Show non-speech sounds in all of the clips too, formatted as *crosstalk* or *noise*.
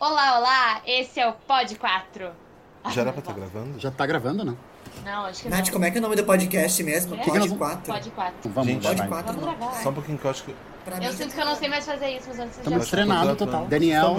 Olá, olá, esse é o Pod 4. Já era pra estar gravando? Já tá gravando, não? Não, acho que Nath, não. como é que é o nome do podcast mesmo? É? Pod nós vamos- 4. Pod 4. Vamos, Gente, Pod vai. 4 Vamos não. gravar. Só um pouquinho que eu acho que. Pra Eu sinto que eu não sei mais fazer isso, mas antes Estamos já treinados Tô total. Daniel?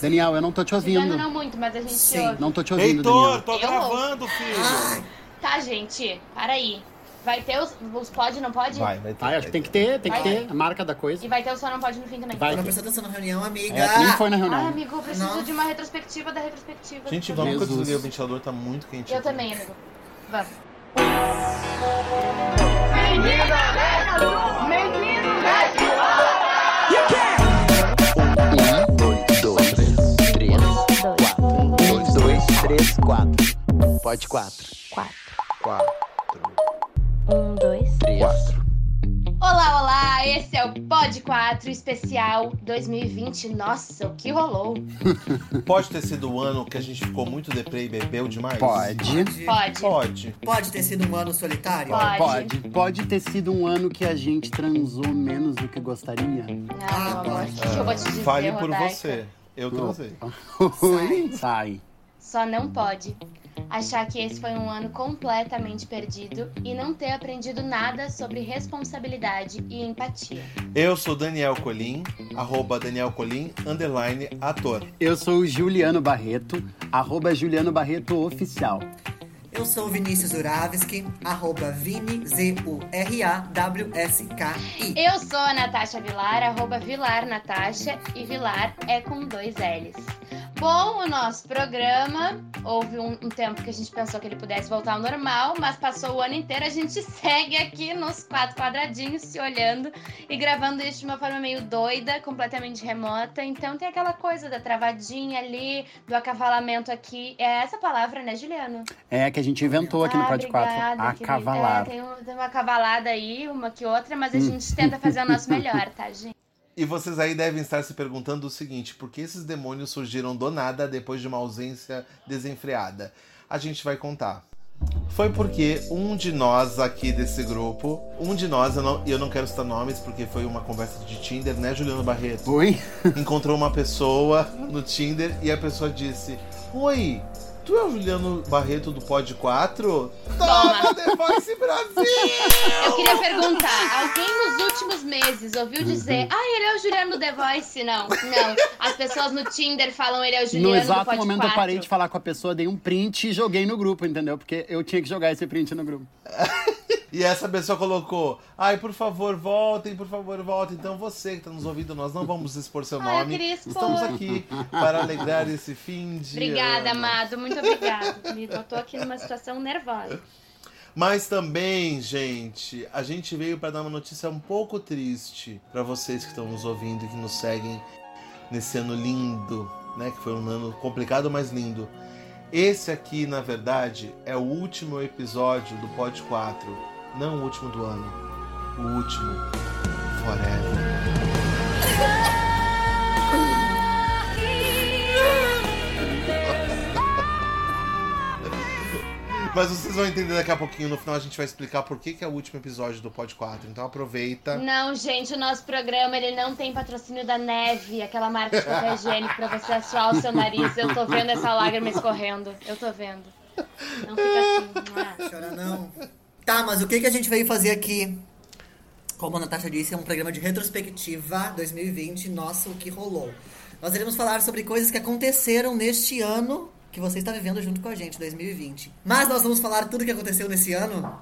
Daniel, eu não tô te ouvindo. não muito, mas a gente Sim. ouve. Não tô te ouvindo, Heitor, Daniel. tô Eu gravando, filho! Tá, gente, para aí. Vai ter os, os pod, não pode? Vai, vai ter. Ah, acho que tem que ter, tem que Vai. ter a marca da coisa. E vai ter o só não pode no fim também. Vai. Tu não prestou atenção na reunião, amiga. É, nem foi na Ai, reunião. amigo, eu preciso Nossa. de uma retrospectiva da retrospectiva. Gente, vamos que eu Jesus. desliguei o ventilador, tá muito quente. Eu aqui. também, amigo. Vamos. Um, dois, dois, três, quatro. Um, dois, três, quatro. Pode quatro. Quatro. Quatro. Um, dois. Três. Quatro. Olá, olá! Esse é o Pod 4 especial 2020. Nossa, o que rolou? *laughs* Pode ter sido o ano que a gente ficou muito deprê e bebeu demais? Pode. Pode. Pode. Pode ter sido um ano solitário? Pode. Pode. Pode ter sido um ano que a gente transou menos do que gostaria. Não, meu amor, o que que eu vou te dizer, Fale por Rodaica? você. Eu transei. Oi? *laughs* Sai. Só não pode achar que esse foi um ano completamente perdido e não ter aprendido nada sobre responsabilidade e empatia. Eu sou Daniel Colim, arroba Daniel Colim, underline ator. Eu sou o Juliano Barreto, arroba Juliano Barreto Oficial. Eu sou o Vinícius Uravski, arroba Vini, Z-U-R-A-W-S-K-I. Eu sou a Natasha Vilar, arroba Vilar Natasha, e Vilar é com dois L's. Bom, o nosso programa, houve um, um tempo que a gente pensou que ele pudesse voltar ao normal, mas passou o ano inteiro, a gente *laughs* segue aqui nos quatro quadradinhos, se olhando e gravando isso de uma forma meio doida, completamente remota. Então tem aquela coisa da travadinha ali, do acasalamento aqui. É essa palavra, né, Juliano? É que a gente inventou aqui no Ah, Pod 4. obrigada, querida. Acavalar. É, tem, um- tem uma cavalada aí, uma que outra, mas a gente tenta fazer o nosso *laughs* melhor, tá, gente? E vocês aí devem estar se perguntando o seguinte: por que esses demônios surgiram do nada depois de uma ausência desenfreada? A gente vai contar. Foi porque um de nós aqui desse grupo, um de nós, eu não, eu não quero citar nomes porque foi uma conversa de Tinder, né, Juliano Barreto? Oi? Encontrou uma pessoa no Tinder e a pessoa disse: Oi, tu é o Juliano Barreto do Pod 4? Toma, The Voice Brasil! Eu queria perguntar, alguém nos últimos meses ouviu dizer, ah, ele é o Juliano do The Voice? Não, não. As pessoas no Tinder falam ele é o Juliano No do exato Pod momento 4. eu parei de falar com a pessoa, dei um print e joguei no grupo, entendeu? Porque eu tinha que jogar esse print no grupo. *laughs* E essa pessoa colocou: Ai, por favor, voltem, por favor, voltem. Então você que está nos ouvindo, nós não vamos expor seu Ah, eu nome. queria expor. Estamos aqui para alegrar esse fim de. Obrigada, ano. amado. Muito obrigada. Me botou aqui numa situação nervosa. Mas também, gente, a gente veio para dar uma notícia um pouco triste para vocês que estão nos ouvindo e que nos seguem nesse ano lindo, né? Que foi um ano complicado, mas lindo. Esse aqui, na verdade, é o último episódio do Pod 4. Não o último do ano. O último. Forever. *laughs* Mas vocês vão entender daqui a pouquinho. No final a gente vai explicar por que, que é o último episódio do Pod 4. Então aproveita. Não, gente, o nosso programa ele não tem patrocínio da Neve, aquela marca de papel higiênico pra você assoar o seu nariz. Eu tô vendo essa lágrima escorrendo. Eu tô vendo. Não fica assim. Mua. Chora não. Tá, mas o que, que a gente veio fazer aqui? Como a Natasha disse, é um programa de retrospectiva 2020, nossa, o que rolou. Nós iremos falar sobre coisas que aconteceram neste ano que você está vivendo junto com a gente, 2020. Mas nós vamos falar tudo o que aconteceu nesse ano?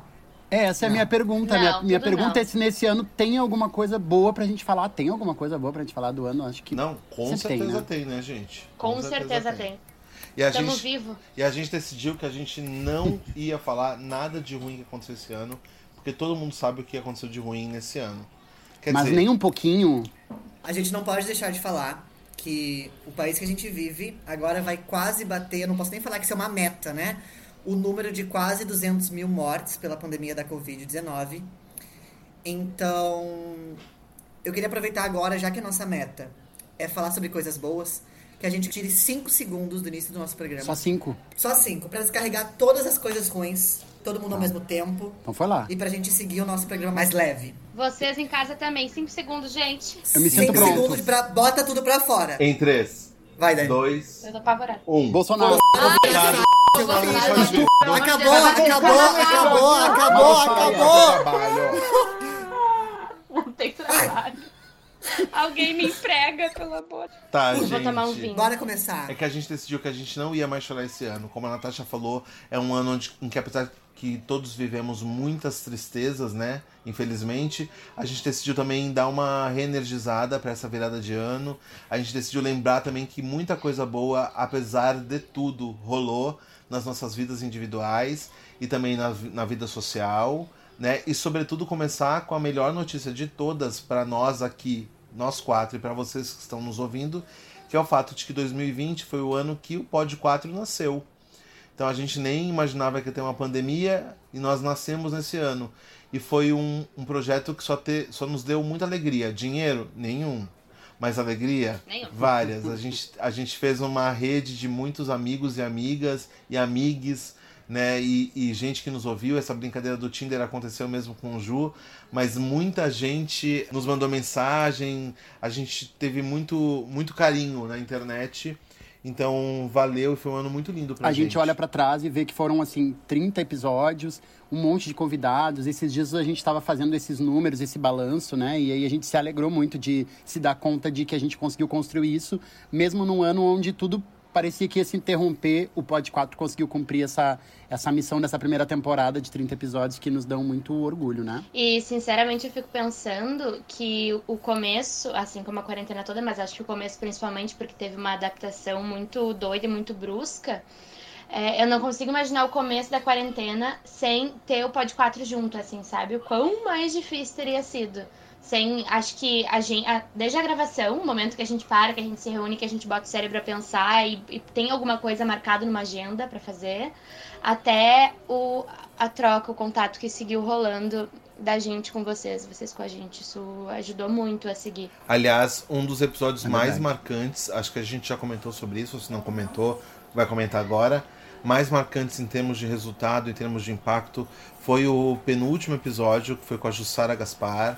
É, essa é a minha pergunta. Não, minha minha pergunta não. é se nesse ano tem alguma coisa boa pra gente falar. Tem alguma coisa boa pra gente falar do ano? Acho que. Não, com certeza tem, tem, né, gente? Com certeza tem. E a, Estamos gente, vivos. e a gente decidiu que a gente não ia falar nada de ruim que aconteceu esse ano, porque todo mundo sabe o que aconteceu de ruim nesse ano. Quer Mas dizer, nem um pouquinho. A gente não pode deixar de falar que o país que a gente vive agora vai quase bater, eu não posso nem falar que isso é uma meta, né? O número de quase 200 mil mortes pela pandemia da Covid-19. Então, eu queria aproveitar agora, já que a nossa meta é falar sobre coisas boas, que a gente tire 5 segundos do início do nosso programa. Só cinco. Só 5, pra descarregar todas as coisas ruins, todo mundo ao mesmo tempo, Então foi lá. e pra gente seguir o nosso programa mais leve. Vocês em casa também. Cinco segundos, gente. Eu me sinto Cinco pronto. segundos pra bota tudo pra fora. Em 3, Vai, Dani. dois, Eu tô apavorada. um. Bolsonaro. Fiz. ver. Acabou, acabou, acabou, acabou, acabou. Trabalho. Não tem trabalho. *laughs* Alguém me emprega, pelo amor. Tá, Vou gente. tomar um vinho. Bora começar. É que a gente decidiu que a gente não ia mais chorar esse ano. Como a Natasha falou, é um ano onde, em que apesar que todos vivemos muitas tristezas, né? Infelizmente, a gente decidiu também dar uma reenergizada para essa virada de ano. A gente decidiu lembrar também que muita coisa boa, apesar de tudo, rolou nas nossas vidas individuais e também na, na vida social, né? E sobretudo começar com a melhor notícia de todas para nós aqui, nós quatro, e para vocês que estão nos ouvindo, que é o fato de que 2020 foi o ano que o Pod 4 nasceu. Então a gente nem imaginava que ia ter uma pandemia e nós nascemos nesse ano. E foi um, um projeto que só, te, só nos deu muita alegria. Dinheiro? Nenhum. Mas alegria? Nenhum. Várias. A gente, a gente fez uma rede de muitos amigos e amigas e amigues, né? E, e gente que nos ouviu. Essa brincadeira do Tinder aconteceu mesmo com o Ju. Mas muita gente nos mandou mensagem. A gente teve muito, muito carinho na internet. Então, valeu foi um ano muito lindo pra A gente. gente olha pra trás e vê que foram, assim, 30 episódios, um monte de convidados. Esses dias a gente tava fazendo esses números, esse balanço, né? E aí a gente se alegrou muito de se dar conta de que a gente conseguiu construir isso, mesmo num ano onde tudo parecia que ia se interromper. O Pod 4 conseguiu cumprir essa, essa missão dessa primeira temporada de 30 episódios que nos dão muito orgulho, né? E, sinceramente, eu fico pensando que o começo, assim como a quarentena toda, mas acho que o começo principalmente porque teve uma adaptação muito doida e muito brusca. é, eu não consigo imaginar o começo da quarentena sem ter o Pod 4 junto, assim, sabe? O quão mais difícil teria sido. Sem, acho que a gente, a- desde a gravação, o momento que a gente para, que a gente se reúne, que a gente bota o cérebro a pensar e, e tem alguma coisa marcada numa agenda pra fazer, até o, a troca, o contato que seguiu rolando da gente com vocês, vocês com a gente. Isso ajudou muito a seguir. Aliás, um dos episódios É mais marcantes, acho que a gente já comentou sobre isso, se não comentou, vai comentar agora. Mais marcantes em termos de resultado, em termos de impacto, foi o penúltimo episódio, que foi com a Jussara Gaspar,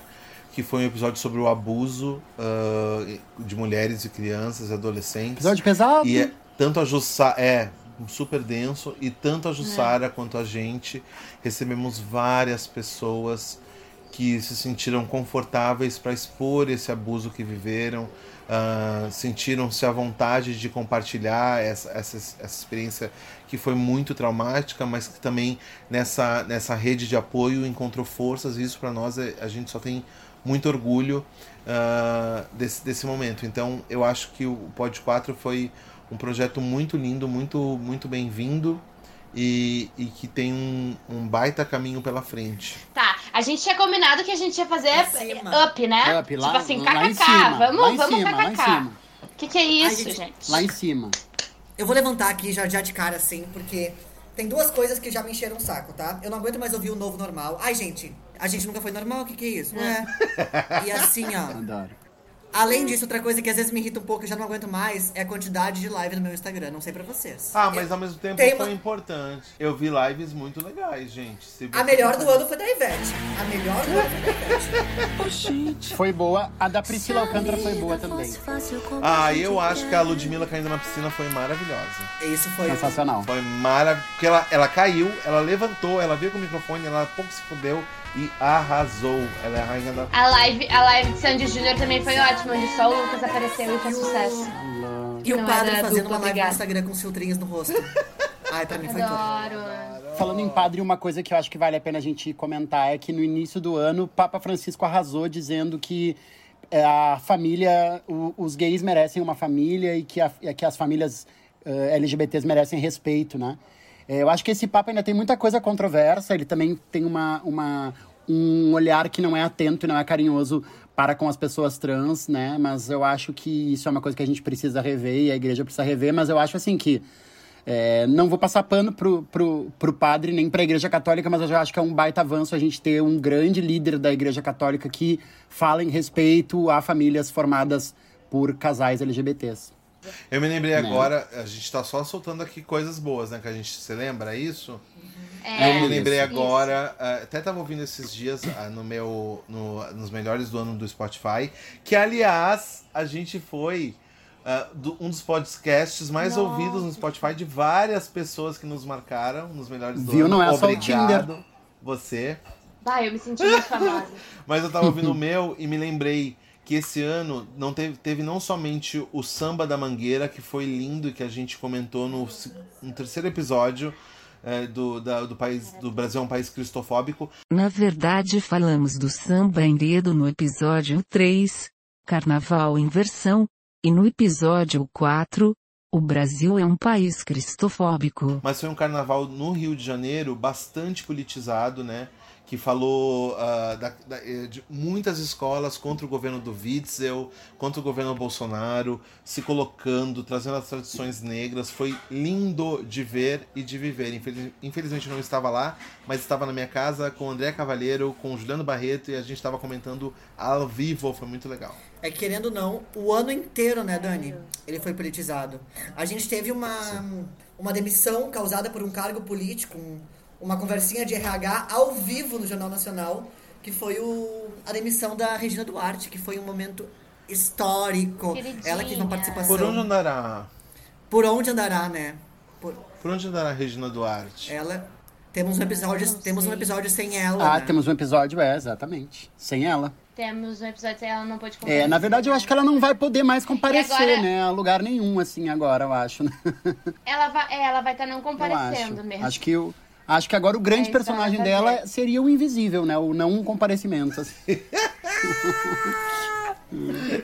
que foi um episódio sobre o abuso ah, de mulheres e crianças e adolescentes. Episódio pesado. E é, tanto a Jussara. É, super denso. E tanto a Jussara quanto a gente recebemos várias pessoas que se sentiram confortáveis para expor esse abuso que viveram. ah, Sentiram-se à vontade de compartilhar essa, essa, essa experiência que foi muito traumática, mas que também nessa, nessa rede de apoio encontrou forças, e isso para nós é- a gente só tem muito orgulho ah, desse, desse momento. Então eu acho que o Pod 4 foi um projeto muito lindo, muito, muito bem-vindo e, e que tem um, um baita caminho pela frente. Tá, a gente tinha combinado que a gente ia fazer up, né? Up, lá, tipo assim, kkk. vamos, vamos cima, lá em kkk. cima. O que, que é isso, gente, gente? Lá em cima. Eu vou levantar aqui já, já de cara, assim, porque tem duas coisas que já me encheram o saco, tá? Eu não aguento mais ouvir o novo normal. Ai, gente, a gente nunca foi normal? O que, que é isso? É. E assim, ó. Adoro. Além disso, outra coisa que às vezes me irrita um pouco e eu já não aguento mais é a quantidade de live no meu Instagram. Não sei pra vocês. Ah, mas ao mesmo tempo Tem foi uma- importante. Eu vi lives muito legais, gente. Se A melhor do ano foi da Ivete. A melhor do ano foi da Ivete. *laughs* Foi boa. A da Priscila Alcântara foi boa também. Ah, eu acho que a Ludmilla caindo na piscina foi maravilhosa. Isso foi. Sensacional. Foi maravilhoso. Porque ela, ela caiu, ela levantou, ela veio com o microfone, ela pouco se fudeu e arrasou. Ela é a rainha da. A live, a live de Sandy Júnior também foi ótima, onde só o Lucas apareceu e fez sucesso. E o Não padre fazendo uma live no obrigada. Instagram com os filtrinhos no rosto. *laughs* Ai, pra mim foi tudo. Adoro. Falando em padre, uma coisa que eu acho que vale a pena a gente comentar é que no início do ano, o Papa Francisco arrasou dizendo que é, a família, os gays merecem uma família e que, a- que as famílias eh, LGBTs merecem respeito, né? É, eu acho que esse Papa ainda tem muita coisa controversa, ele também tem uma, uma, um olhar que não é atento e não é carinhoso para com as pessoas trans, né? Mas eu acho que isso é uma coisa que a gente precisa rever e a igreja precisa rever, mas eu acho assim que é, não vou passar pano pro, pro, pro padre nem pra Igreja Católica, mas eu já acho que é um baita avanço a gente ter um grande líder da Igreja Católica que fala em respeito a famílias formadas por casais LGBTs. Eu me lembrei Né? agora, a gente tá só soltando aqui coisas boas, né? Que a gente se lembra isso? É, eu me lembrei isso. agora, ah, até tava ouvindo esses dias ah, no meu, no- nos melhores do ano do Spotify, que aliás a gente foi ah, do- um dos podcasts mais Nossa. ouvidos no Spotify de várias pessoas que nos marcaram nos melhores do Viu? ano. Não é só o Obrigado, Você. Vai, eu me senti muito *laughs* famosa. Mas eu tava ouvindo o meu e me lembrei que esse ano não teve, teve não somente o Samba da Mangueira, que foi lindo e que a gente comentou no, no terceiro episódio é, do, da- do país do Brasil é um país cristofóbico, Na verdade, falamos do samba enredo no episódio 3, Carnaval em versão, e no episódio 4, o Brasil é um país cristofóbico. mas foi um carnaval no Rio de Janeiro bastante politizado, né? Que falou ah, da- da- eh, de muitas escolas contra o governo do Witzel, contra o governo Bolsonaro, se colocando, trazendo as tradições negras. Foi lindo de ver e de viver. Infeliz- Infelizmente não estava lá, mas estava na minha casa com o André Cavalheiro, com o Juliano Barreto e a gente estava comentando ao vivo. Foi muito legal. É que, querendo ou não, o ano inteiro, né, Dani? Ele foi politizado. A gente teve uma, uma demissão causada por um cargo político, um- uma conversinha de RH ao vivo no Jornal Nacional, que foi o, a demissão da Regina Duarte, que foi um momento histórico. Queridinha. Ela que teve uma participação. Por onde andará? Por onde andará, né? Por- Por onde andará a Regina Duarte? ela. Temos um episódio, Não temos um episódio sem ela. Ah, né? temos um episódio, é, exatamente. Sem ela. Temos um episódio que ela não pôde É, comparecer. na verdade, eu acho que ela não vai poder mais comparecer, agora- né? A lugar nenhum, assim, agora, eu acho. Né? Ela vai, é, ela vai estar não Eu comparecendo acho. mesmo. Acho que o. Acho que agora o grande É, personagem ela vai dela seria o invisível, né? O não comparecimento. assim. *laughs*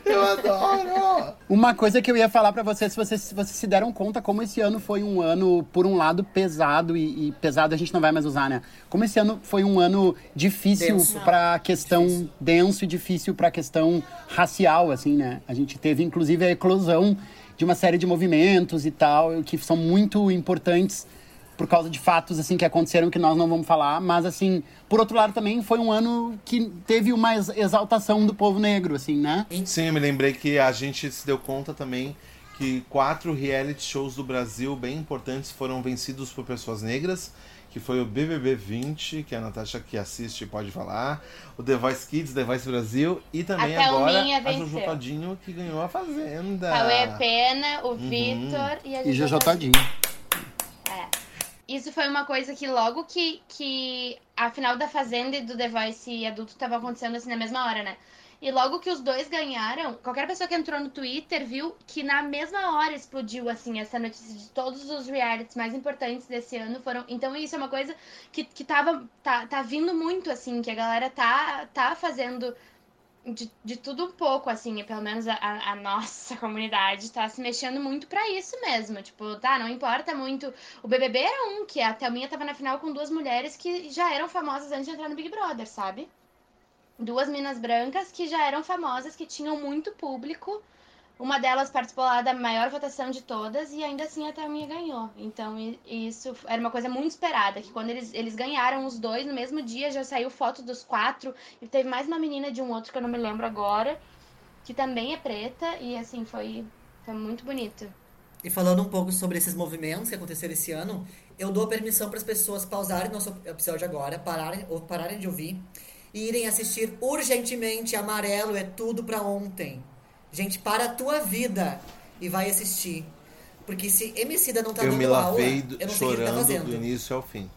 Eu adoro! Uma coisa que eu ia falar pra vocês, se vocês, se vocês se deram conta como esse ano foi um ano, por um lado, pesado, e, e pesado a gente não vai mais usar, né? Como esse ano foi um ano difícil pra questão denso e difícil pra questão racial, assim, né? A gente teve, inclusive, a eclosão de uma série de movimentos e tal, que são muito importantes por causa de fatos assim que aconteceram que nós não vamos falar, mas assim, por outro lado também foi um ano que teve uma ex- exaltação do povo negro, assim, né? Sim, eu me lembrei que a gente se deu conta também que quatro reality shows do Brasil bem importantes foram vencidos por pessoas negras, que foi o BBB 20, que a Natasha que assiste pode falar, o The Voice Kids, The Voice Brasil e também A agora a Jojo. Todinho que ganhou a Fazenda. Cauê Pena, o Vitor e a E Jojo Todinho. Isso foi uma coisa que logo que, que a final da Fazenda e do The Voice adulto tava acontecendo assim na mesma hora, né? E logo que os dois ganharam, qualquer pessoa que entrou no Twitter viu que na mesma hora explodiu assim essa notícia de todos os realities mais importantes desse ano foram. Então isso é uma coisa que, que tava tá, tá vindo muito assim, que a galera tá tá fazendo de, de tudo um pouco, assim, pelo menos a, a nossa *laughs* comunidade tá se mexendo muito pra isso mesmo. Tipo, tá, não importa muito. O BBB era um, que a Thelminha tava na final com duas mulheres que já eram famosas antes de entrar no Big Brother, sabe? Duas minas brancas que já eram famosas, que tinham muito público. Uma delas participou lá da maior votação de todas e ainda assim a Thelminha ganhou. Então isso era uma coisa muito esperada, que quando eles, eles ganharam os dois, no mesmo dia já saiu foto dos quatro. E teve mais uma menina de um outro que eu não me lembro agora, que também é preta, e assim, foi, foi muito bonito. E falando um pouco sobre esses movimentos que aconteceram esse ano, eu dou permissão para as pessoas pausarem nosso episódio agora, pararem ou pararem de ouvir e irem assistir urgentemente Amarelo é tudo pra ontem. Gente, para a tua vida e vai assistir. Porque se Emicida não tá eu dando aula, eu não sei o que ele tá chorando do fazendo. início ao fim.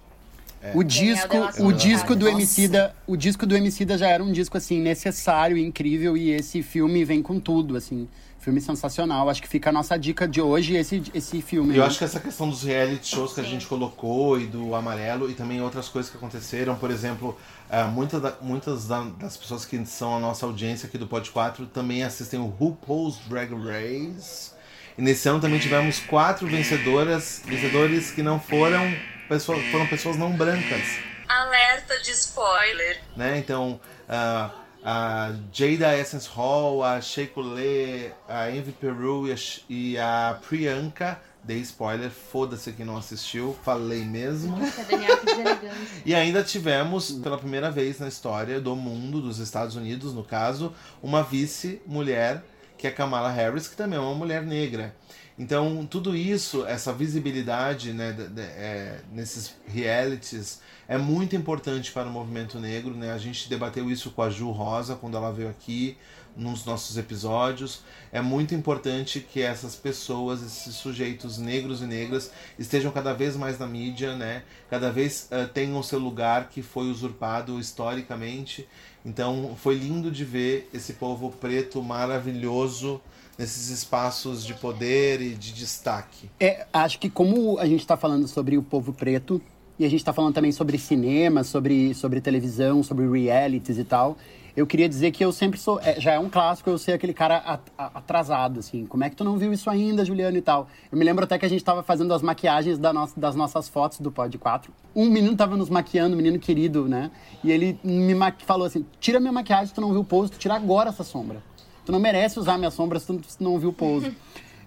O disco, o disco do. Emicida, o disco do Emicida já era um disco assim necessário, incrível e esse filme vem com tudo, assim, filme sensacional. Acho que fica a nossa dica de hoje esse esse filme. Eu né? acho que essa questão dos reality shows que a gente colocou e do amarelo e também outras coisas que aconteceram, por exemplo, eh, muitas, da- muitas da- das pessoas que são a nossa audiência aqui do Pod 4 também assistem o RuPaul's Drag Race. E nesse ano também tivemos quatro vencedoras, vencedores que não foram pessoas, foram pessoas não brancas. Alerta de spoiler. né? Então, a, a Jada Essence Hall, a Sheiko Lee, a Envy Peru e a, e a Priyanka, dei spoiler, foda-se quem não assistiu, falei mesmo. Nossa, que deselegante. *laughs* E ainda tivemos, pela primeira vez na história do mundo, dos Estados Unidos, no caso, uma vice-mulher, que é Kamala Harris, que também é uma mulher negra. Então, tudo isso, essa visibilidade né, de- de- é, nesses realities é muito importante para o movimento negro. Né? A gente debateu isso com a Ju Rosa quando ela veio aqui nos nossos episódios. É muito importante que essas pessoas, esses sujeitos negros e negras, estejam cada vez mais na mídia, né? cada vez eh, tenham seu lugar que foi usurpado historicamente. Então, foi lindo de ver esse povo preto maravilhoso nesses espaços de poder e de destaque. É, acho que como a gente está falando sobre o povo preto, e a gente está falando também sobre cinema, sobre, sobre televisão, sobre realities e tal, eu queria dizer que eu sempre sou. é, já é um clássico eu ser aquele cara atrasado, assim. Como é que tu não viu isso ainda, Juliano e tal? Eu me lembro até que a gente estava fazendo as maquiagens da das nossas fotos do Pod 4. Um menino tava nos maquiando, um menino querido, né? E ele me falou assim: tira minha maquiagem, tu não viu o pose, tu tira agora essa sombra. Tu não merece usar minha sombra se tu não viu o pose. *laughs*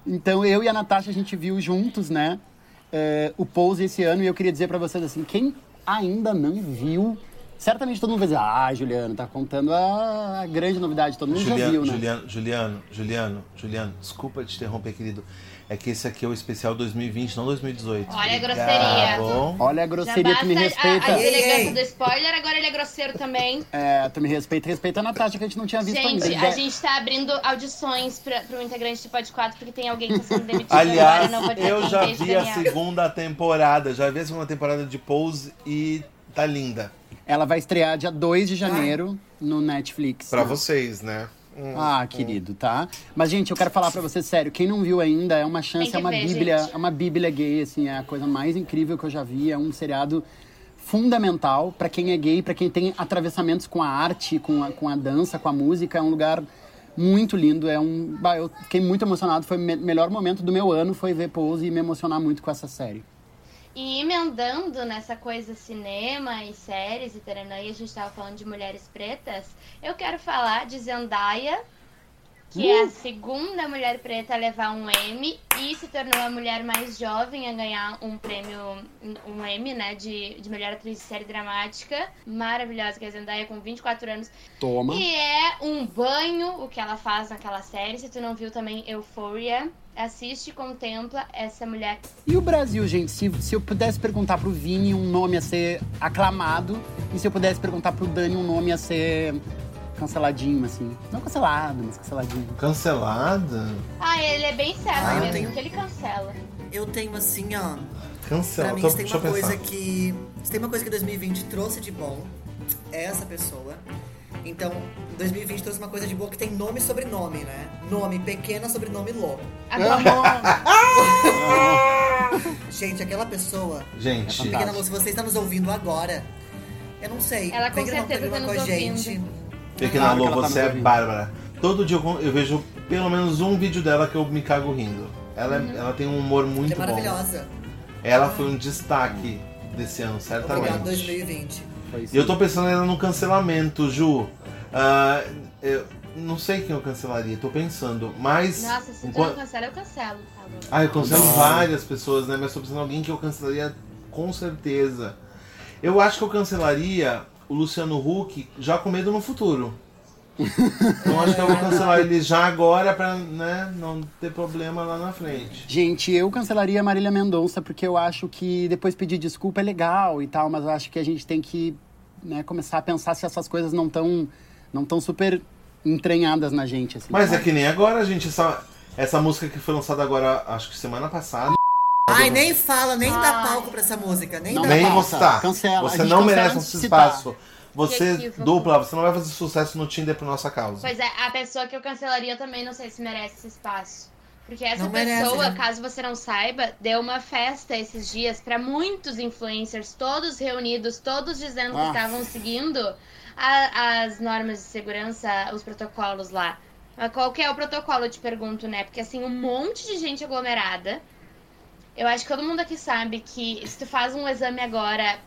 Então eu e a Natasha a gente viu juntos, né? é, o Pose esse ano e eu queria dizer pra vocês assim, quem ainda não viu, certamente todo mundo vai dizer, ah, Juliano, tá contando a, grande novidade, todo mundo já Juliano, viu, né? Juliano, Juliano, Juliano, Juliano, desculpa te interromper, querido. É que esse aqui é o especial 2020, não 2018. Olha a grosseria. bom? Olha a grosseria, tu me a- respeita. a, Ei, deselegância ei. do spoiler, agora ele é grosseiro também. É, tu me respeita, respeita a Natasha, que a gente não tinha visto Gente, ainda. a gente tá abrindo audições pra, um integrante do Pod 4 porque tem alguém que tá sendo demitido agora, Aliás, não vou dizer eu já vi a segunda temporada, já vi a segunda temporada de Pose e tá linda. Ela vai estrear dia 2 de janeiro no Netflix. Pra né? vocês, né? Hum. Ah, querido, tá? Mas, gente, eu quero falar pra vocês, sério, quem não viu ainda, é uma chance, é uma ver, bíblia, gente. é uma bíblia gay, assim, é a coisa mais incrível que eu já vi, é um seriado fundamental pra quem é gay, pra quem tem atravessamentos com a arte, com a, com a dança, com a música, é um lugar muito lindo, é um... bah, eu fiquei muito emocionado, foi o me- melhor momento do meu ano, foi ver Pose e me emocionar muito com essa série. E emendando nessa coisa cinema e séries e taranã, e a gente tava falando de mulheres pretas, eu quero falar de Zendaya, que é a segunda mulher preta a levar um Emmy e se tornou a mulher mais jovem a ganhar um prêmio, um Emmy, né, de, de melhor atriz de série dramática. Maravilhosa, que é a Zendaya com 24 anos. Toma. E é um banho o que ela faz naquela série. Se tu não viu também Euphoria, assiste e contempla essa mulher E o Brasil, gente, se, se eu pudesse perguntar pro Vini um nome a ser aclamado, e se eu pudesse perguntar pro Dani um nome a ser canceladinho, assim. Não cancelado, mas canceladinho. Cancelada? Ah, ele é bem certo Ah, mesmo, tenho- que ele cancela. Eu tenho assim, ó. Cancela. Pra mim, Tô- se tem uma coisa pensar. que. Se tem uma coisa que 2020 trouxe de bom, é essa pessoa. Então, 2020 trouxe uma coisa de boa que tem nome e sobrenome, né? Nome pequena, sobrenome louco. A Glamon. Gente, aquela pessoa, Gente, É pequena moça, se você está nos ouvindo agora, eu não sei. Ela com certeza tá com a nos gente. ouvindo. Pequena Claro ela tá você nos é ouvindo. bárbara. Todo dia eu, eu vejo pelo menos um vídeo dela que eu me cago rindo. Ela, é- Uhum. ela tem um humor muito é bom. maravilhosa. Ela foi um destaque desse ano, Obrigado, certamente. 2020. Foi E eu tô pensando ainda no cancelamento, Ju. Ah, eu não sei quem eu cancelaria, tô pensando. Mas. Nossa, se tu enquanto- não cancela, eu cancelo. Tá. Ah, eu cancelo Nossa. várias pessoas, né? Mas tô pensando em alguém que eu cancelaria com certeza. Eu acho que eu cancelaria o Luciano Huck já com medo no futuro. Então acho que eu vou cancelar ele já agora pra né, não ter problema lá na frente. Gente, eu cancelaria a Marília Mendonça, porque eu acho que depois pedir desculpa é legal e tal, mas eu acho que a gente tem que né, começar a pensar se essas coisas não estão não tão super entranhadas na gente. Assim, Mas é que nem agora, gente, essa, essa música que foi lançada agora, acho que semana passada. Ai, nem fala, nem dá palco pra essa música, nem Não dá Nem palco. tá. cancela. Você não merece de esse citar. Você, dupla, você não vai fazer sucesso no Tinder por nossa causa. Pois é, a pessoa que eu cancelaria também não sei se merece esse espaço. Porque essa Não merece, pessoa, né? caso você não saiba, deu uma festa esses dias pra muitos influencers, todos reunidos, todos dizendo que Ah. estavam seguindo a- as normas de segurança, os protocolos lá. Mas qual que é o protocolo, eu te pergunto, né? Porque assim, um monte de gente aglomerada. Eu acho que todo mundo aqui sabe que se tu faz um exame agora,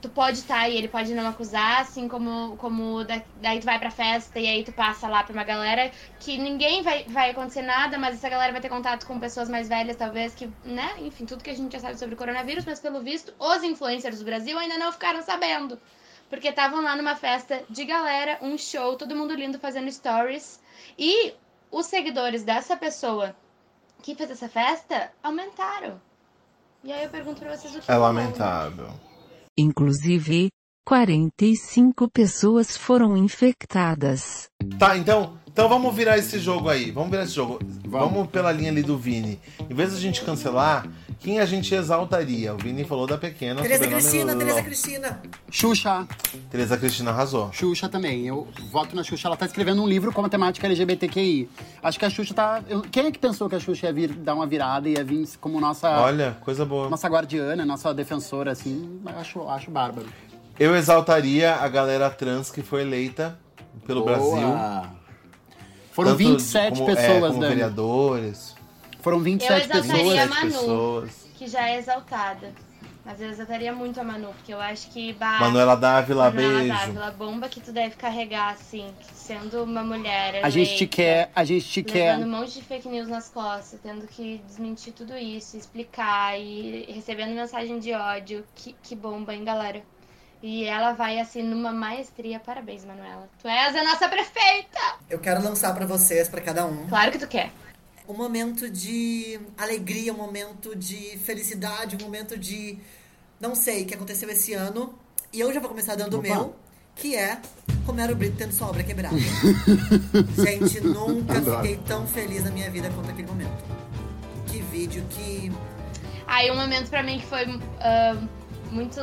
tu pode estar e ele pode não acusar, assim como, como da- daí tu vai pra festa e aí tu passa lá pra uma galera que ninguém vai, vai acontecer nada, mas essa galera vai ter contato com pessoas mais velhas, talvez, que, né, enfim, tudo que a gente já sabe sobre o coronavírus, mas pelo visto, os influencers do Brasil ainda não ficaram sabendo. Porque estavam lá numa festa de galera, um show, todo mundo lindo fazendo stories. E os seguidores dessa pessoa que fez essa festa aumentaram. E aí eu pergunto pra vocês o que É rolou, né? Inclusive, 45 pessoas foram infectadas. Tá, então, então vamos virar esse jogo aí. Vamos virar esse jogo. Vamos, pela linha ali do Vini. Em vez da gente cancelar, quem a gente exaltaria? O Vini falou da pequena. Tereza sobrenome Cristina, Ló. Tereza Cristina. Xuxa. Tereza Cristina arrasou. Xuxa também. Eu voto na Xuxa. Ela tá escrevendo um livro com a temática LGBTQI. Acho que a Xuxa tá. eu- Quem é que pensou que a Xuxa ia vir dar uma virada e ia vir como nossa, Olha, coisa boa. nossa guardiana, nossa defensora, assim? Acho, acho bárbaro. Eu exaltaria a galera trans que foi eleita pelo Boa. Brasil. Foram Tanto 27 como, é, pessoas, como Dani. vereadores. Foram 27 Eu exaltaria pessoas. a 27 Manu. pessoas. Que já é exaltada. Mas eu exaltaria muito a Manu, porque eu acho que. Bah, Manuela Dávila, Manuela beijo. Dávila, a bomba que tu deve carregar, assim, sendo uma mulher. A gente te quer, a gente te quer. Levando um monte de fake news nas costas, tendo que desmentir tudo isso, explicar e recebendo mensagem de ódio. Que, que bomba, hein, galera? E ela vai, assim, numa maestria. Parabéns, Manuela. Tu és a nossa prefeita! Eu quero lançar pra vocês, pra cada um, Claro que tu quer. Um momento de alegria, um momento de felicidade, um momento de não sei, que aconteceu esse ano. E eu já vou começar dando o meu, que é Romero Brito tendo sua obra quebrada. *laughs* Gente, nunca Adoro. fiquei tão feliz na minha vida quanto aquele momento. Que vídeo, que. Aí um momento pra mim que foi ah, muito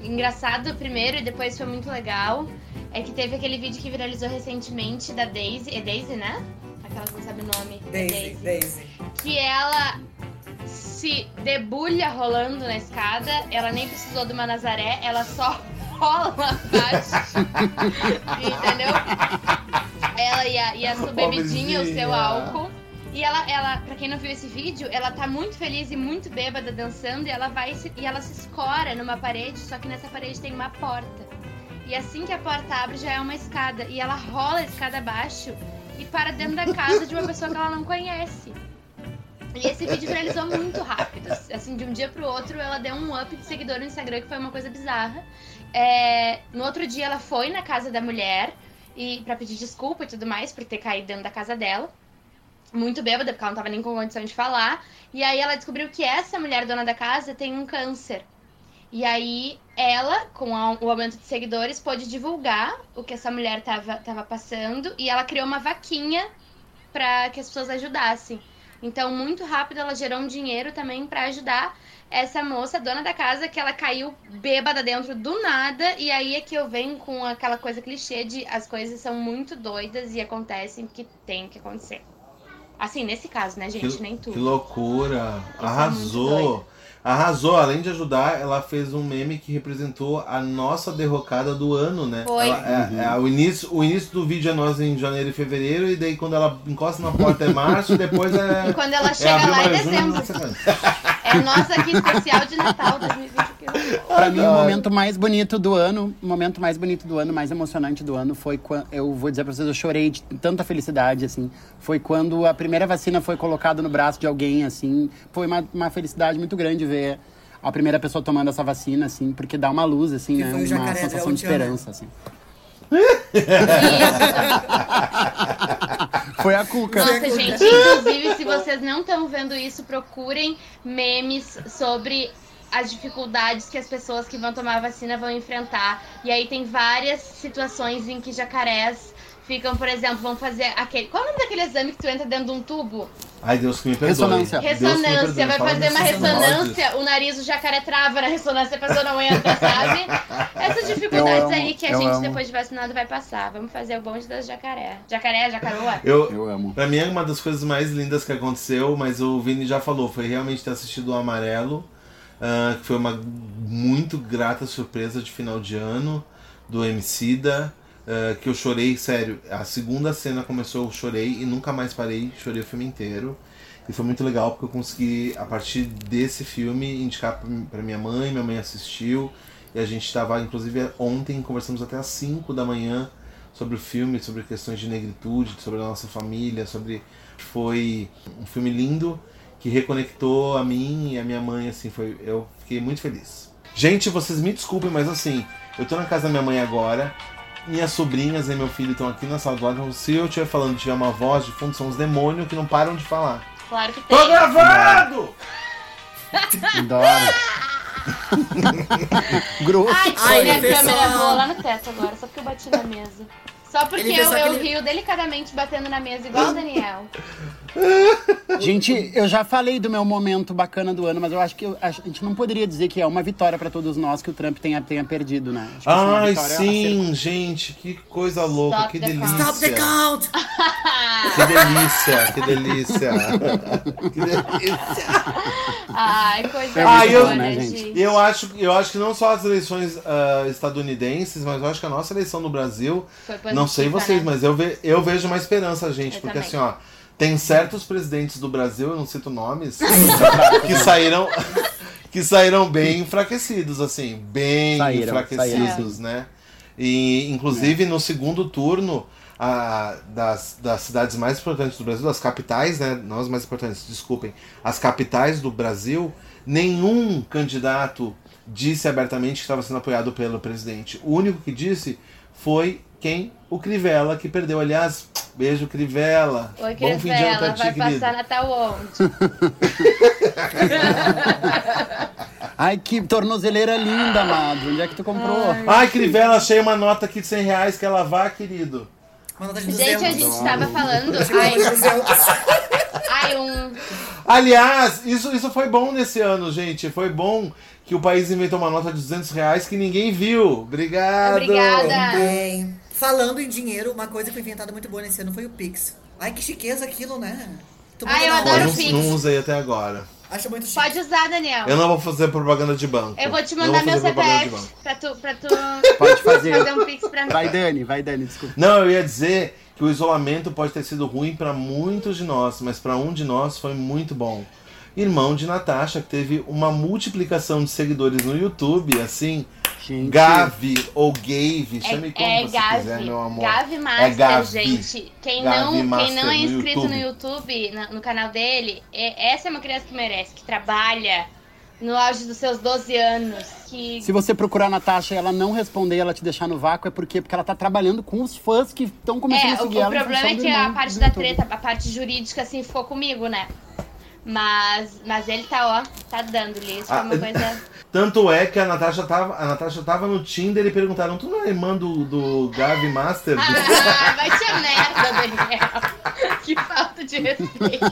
engraçado primeiro e depois foi muito legal é que teve aquele vídeo que viralizou recentemente da Daisy. É Daisy, né? Aquela que não sabe o nome. É Daisy, Daisy. Que ela se debulha rolando na escada. Ela nem precisou de uma Nazaré, ela só *laughs* rola abaixo. *laughs* Entendeu? Ela e a, e a sua bebidinha, o seu álcool. E ela, ela, pra quem não viu esse vídeo, ela tá muito feliz e muito bêbada dançando e ela vai se- e ela se escora numa parede, só que nessa parede tem uma porta. E assim que a porta abre já é uma escada. E ela rola a escada abaixo e para dentro da casa de uma pessoa que ela não conhece. E esse vídeo viralizou muito rápido. Assim, de um dia pro outro, ela deu um up de seguidor no Instagram, que foi uma coisa bizarra. É, no outro dia, ela foi na casa da mulher e para pedir desculpa e tudo mais por ter caído dentro da casa dela. Muito bêbada, porque ela não tava nem com condição de falar. E aí ela descobriu que essa mulher dona da casa tem um câncer. E aí ela, com a- o aumento de seguidores, pôde divulgar o que essa mulher tava, tava passando. E ela criou uma vaquinha para que as pessoas ajudassem. Então, muito rápido, ela gerou um dinheiro também para ajudar essa moça, dona da casa, que ela caiu bêbada dentro do nada. E aí é que eu venho com aquela coisa clichê de as coisas são muito doidas e acontecem que tem que acontecer. Assim, nesse caso, né, gente? Que, Nem tudo. que loucura. Isso é Arrasou. doido. Arrasou. Além de ajudar, ela fez um meme que representou a nossa derrocada do ano, né? Foi. Ela- é- é, o, início, o início do vídeo é nós em janeiro e fevereiro, e daí quando ela encosta na porta é março, depois é. E quando ela é chega abril, lá é dezembro. nossa. É o nosso aqui especial de Natal 2020. Pra mim, o momento mais bonito do ano, o momento mais bonito do ano, mais emocionante do ano foi quando. Eu vou dizer pra vocês, eu chorei de tanta felicidade, assim. Foi quando a primeira vacina foi colocada no braço de alguém, assim. Foi uma, uma felicidade muito grande ver a primeira pessoa tomando essa vacina, assim, porque dá uma luz, assim, Que né? Uma jacaré sensação de esperança, assim. *laughs* Foi a Cuca. Nossa, gente, inclusive, se vocês não estão vendo isso, procurem memes sobre as dificuldades que as pessoas que vão tomar a vacina vão enfrentar. E aí tem várias situações em que jacarés ficam, por exemplo, vão fazer aquele. Qual é o nome daquele exame que tu entra dentro de um tubo? Ai, Deus que me perdoe. Ressonância. Ressonância, perdoe. vai Fala fazer uma ressonância, o nariz do jacaré trava na ressonância, a pessoa não entra, sabe? Essas dificuldades amo, aí que a gente, amo. depois de vacinado, vai passar. Vamos fazer o bonde das jacaré. Jacaré, jacaroa? Eu, Eu amo. Pra mim é uma das coisas mais lindas que aconteceu, mas o Vini já falou, foi realmente ter assistido o Amarelo, ah, que foi uma muito grata surpresa de final de ano do Emicida, ah, que eu chorei, sério, a segunda cena começou, eu chorei e nunca mais parei, chorei o filme inteiro. E foi muito legal porque eu consegui, a partir desse filme, indicar pra minha mãe, minha mãe assistiu, e a gente estava, inclusive, ontem, conversamos até às 5 da manhã sobre o filme, sobre questões de negritude, sobre a nossa família, sobre foi um filme lindo que reconectou a mim e a minha mãe, assim, foi eu fiquei muito feliz. Gente, vocês me desculpem, mas assim, eu tô na casa da minha mãe agora. Minhas sobrinhas e meu filho estão aqui na sala do lado. Então, se eu estiver falando, tiver uma voz de fundo, são os demônios que não param de falar. Claro que tem. Tô gravando! *laughs* Adoro. *laughs* Grosso. Ai, Ai, minha câmera voou lá no teto agora, só porque eu bati na mesa. Só porque Ele eu, eu aquele- rio delicadamente batendo na mesa, igual o Daniel. *laughs* Gente, eu já falei do meu momento bacana do ano, mas eu acho que eu- a gente não poderia dizer que é uma vitória pra todos nós que o Trump tenha, tenha perdido, né? É Ai, sim, gente, que coisa louca, Stop que the delícia. Stop the count! *laughs* Que delícia, que delícia. *laughs* que delícia. Ai, coisa É Ah, boa, eu- né, né, gente? Eu acho, eu acho que não só as eleições ah, estadunidenses, mas eu acho que a nossa eleição no Brasil, não sei vocês, né? mas eu, ve- eu vejo uma esperança, gente, Eu porque também. assim, ó, tem certos presidentes do Brasil, eu não cito nomes, *laughs* que saíram *laughs* que saíram bem enfraquecidos, assim, bem Saíram, enfraquecidos, né? E inclusive no segundo turno a- das, das cidades mais importantes do Brasil, das capitais, né? Não as mais importantes, desculpem, as capitais do Brasil, nenhum candidato disse abertamente que estava sendo apoiado pelo presidente. O único que disse foi quem? O Crivella, que perdeu. Aliás, beijo, Crivella. Oi, Bom fim de ano pra Crivella, ti, vai querido. passar Natal onde? *laughs* Ai, que tornozeleira linda, amado. Onde é que tu comprou? Ai, Crivella, achei uma nota aqui de 100 reais, quer lavar, querido? Uma nota de 200. Gente, a gente tava falando. Ai, nota de 200. *laughs* ai, um. Aliás, isso, isso foi bom nesse ano, gente. Foi bom que o país inventou uma nota de 200 reais que ninguém viu. Obrigado. Obrigada. Bem, falando em dinheiro, uma coisa que foi inventada muito boa nesse ano foi o Pix. Ai, que chiqueza aquilo, né? Ai, eu adoro o Pix. não, não usei até agora. Acho muito chique. Pode usar, Daniel. Eu não vou fazer propaganda de banco. Eu vou te mandar meu propaganda de CPF pra tu, pra tu Pode *laughs* fazer. fazer um pix pra mim. Vai, Dani, vai, Dani, desculpa. Não, eu ia dizer que o isolamento pode ter sido ruim para muitos de nós, mas para um de nós foi muito bom. Irmão de Natasha, que teve uma multiplicação de seguidores no YouTube, assim, Gente. Gavi ou Gave, chame como É, é você Gavi. quiser, meu amor. Gavi Master, É Gavi. gente. Quem Gavi não, quem não é no inscrito no YouTube. YouTube, na- no canal dele, é- essa é uma criança que merece, que trabalha no auge dos seus 12 anos, que Se você procurar a Natasha e ela não responder, ela te deixar no vácuo, é porque, porque ela tá trabalhando com os fãs que estão começando É, a o, seguir o ela. em problema é que a parte da YouTube. treta, a parte jurídica, assim, ficou comigo, né? Mas, mas ele tá, ó, tá dando-lhe. Isso é uma Ah, coisa. *laughs* Tanto é que a Natasha tava, a Natasha tava no Tinder e perguntaram: Tu não é irmã do, do Gavi Master? Ah, *laughs* *laughs* vai te a merda, Daniel. Que falta de respeito.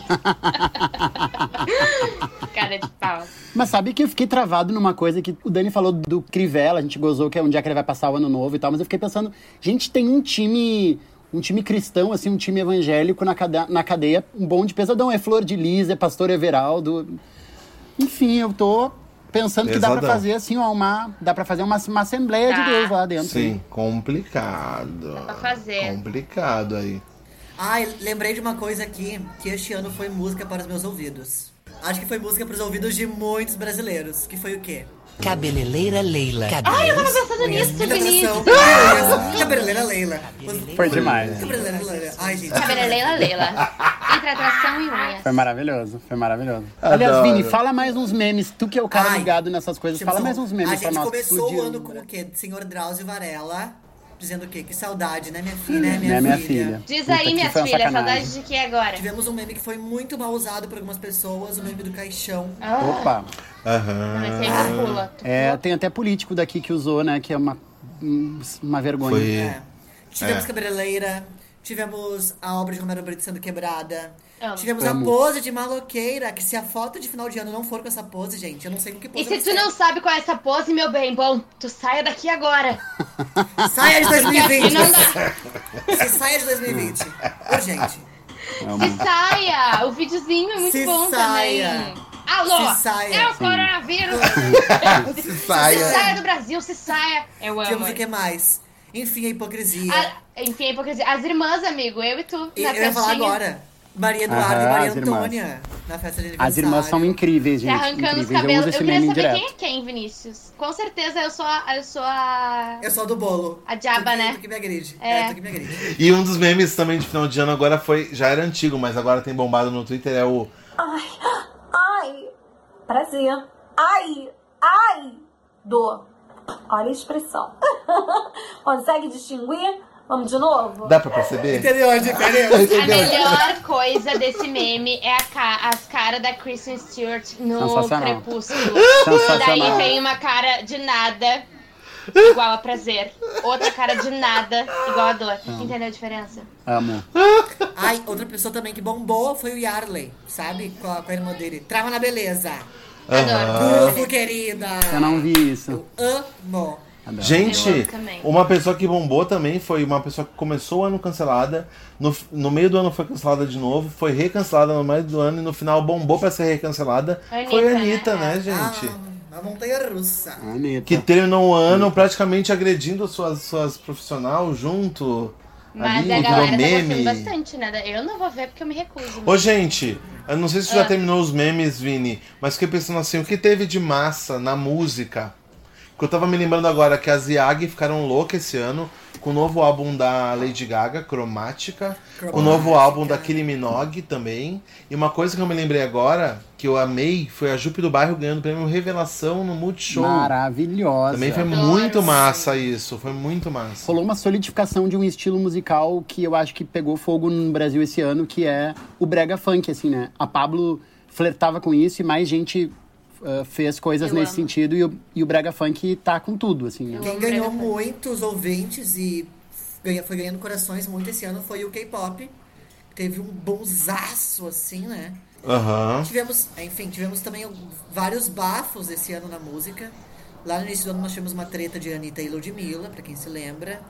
Cara de pau. Mas sabe que eu fiquei travado numa coisa que o Dani falou do Crivella, a gente gozou que é um dia que ele vai passar o ano novo e tal, mas eu fiquei pensando, gente, tem um time, um time cristão, assim, um time evangélico na cadeia, na cadeia um bom de pesadão. É Flor de Lis, é Pastor Everaldo. Enfim, eu tô pensando que dá pra Pesadão. fazer, assim, ó, uma. Dá pra fazer uma, uma assembleia Tá. de Deus lá dentro. Sim, complicado. Dá pra fazer. Complicado aí. Ai, lembrei de uma coisa aqui, que este ano foi música para os meus ouvidos. Acho que foi música para os ouvidos de muitos brasileiros. Que foi o quê? Cabeleireira Leila. Ai, eu tava pensando nisso, tradição. Cabeleireira Leila. Foi demais. Cabeleireira Leila. Ai, gente. Cabelo Leila *laughs* Leila. Hidratação e unhas. Foi maravilhoso, foi maravilhoso. Adoro. Aliás, Vini, fala mais uns memes. Tu que é o cara Ai, ligado nessas coisas, fala mais uns memes A pra gente nós. começou explodir o ano com o quê? Senhor Drauzio Varela, dizendo o quê? Que saudade, né, minha filha? Né, minha, Né, minha filha? filha? Diz Puta, aí, minha filha, sacanagem. saudade de que agora? Tivemos um meme que foi muito mal usado por algumas pessoas, o meme do caixão. Ah, Opa. Aham. Mas aí tu pula. Tu É, pula. tem até político daqui que usou, né? Que é uma, hum, uma vergonha. Foi. É. Tivemos É. cabeleireira, tivemos a obra de Romero Brito sendo quebrada. Amo. Tivemos Amo. a pose de maloqueira, que se a foto de final de ano não for com essa pose, gente, eu não sei com que pose E se tu não sabe qual é essa pose, meu bem, bom, tu saia daqui agora. *laughs* Saia de Porque aqui 2020! não dá. Se saia de 2020. Urgente. Se saia! O videozinho é muito Se bom saia. também. Alô! Se saia. É o coronavírus! *laughs* Se Se saia. saia do Brasil, se saia! Eu amo. Tivemos o que mais? Enfim, a hipocrisia. A- enfim, a hipocrisia. As irmãs, amigo, eu e tu. E na eu ia falar agora. Maria Eduarda Aham, e Maria as irmãs. Antônia. Na festa de aniversário. As irmãs são incríveis, Se gente. arrancando os incríveis. Eu cabelos. Eu, esse queria saber direto. quem é quem, Vinícius. Com certeza eu sou a. Eu sou a. Eu sou a do bolo. A diaba, né? Tu que me agride. É. É, tu que me agride. E um dos memes também de final de ano agora foi. Já era antigo, mas agora tem bombado no Twitter, é o. Ai, prazer. Ai, ai, dor. Olha a expressão. *laughs* Consegue distinguir? Vamos de novo? Dá pra perceber? Entendeu a diferença? A melhor coisa desse meme é a ca- as caras da Kristen Stewart no Sensacional. Crepúsculo. E daí vem uma cara de nada igual a prazer. Outra cara de nada igual a dor. Entendeu a diferença? Amo. Ai, outra pessoa também que bombou foi o Yarley, sabe? Com a, com a irmã dele. Trava na beleza. Aham. Ufo, querida. Eu não vi isso. Amo. Adoro. Gente, Eu amo uma pessoa que bombou também foi uma pessoa que começou o ano cancelada, no, no meio do ano foi cancelada de novo, foi recancelada no meio do ano e no final bombou pra ser recancelada. Anitta, foi a né? Anitta, né, Ah, gente? A montanha russa. Anitta. Que terminou o ano praticamente agredindo suas, suas profissionais junto. Mas ali, a virou galera tá meme. bastante, né? Eu não vou ver porque eu me recuso. Ô, gente, eu não sei se já Ah. terminou os memes, Vini, mas fiquei pensando assim, o que teve de massa na música? Porque eu tava me lembrando agora que as Yag ficaram loucas esse ano com o novo álbum da Lady Gaga, Cromática, o novo álbum da Kylie Minogue também. E uma coisa que eu me lembrei agora, que eu amei, foi a Jupe do Bairro ganhando o prêmio Revelação no Multishow. Maravilhosa. Também foi muito massa isso, foi muito massa. Rolou uma solidificação de um estilo musical que eu acho que pegou fogo no Brasil esse ano, que é o brega funk, assim, né? A Pablo flertava com isso e mais gente uh, fez coisas Eu nesse amo. sentido e o, e o brega funk tá com tudo, assim. Eu Quem ganhou muitos ouvintes e ganha- foi ganhando corações muito esse ano foi o K-pop. Teve um bonsaço, assim, né? Aham. Tivemos, enfim, tivemos também vários bafos esse ano na música. Lá no início do ano nós tivemos uma treta de Anitta e Ludmilla, pra quem se lembra.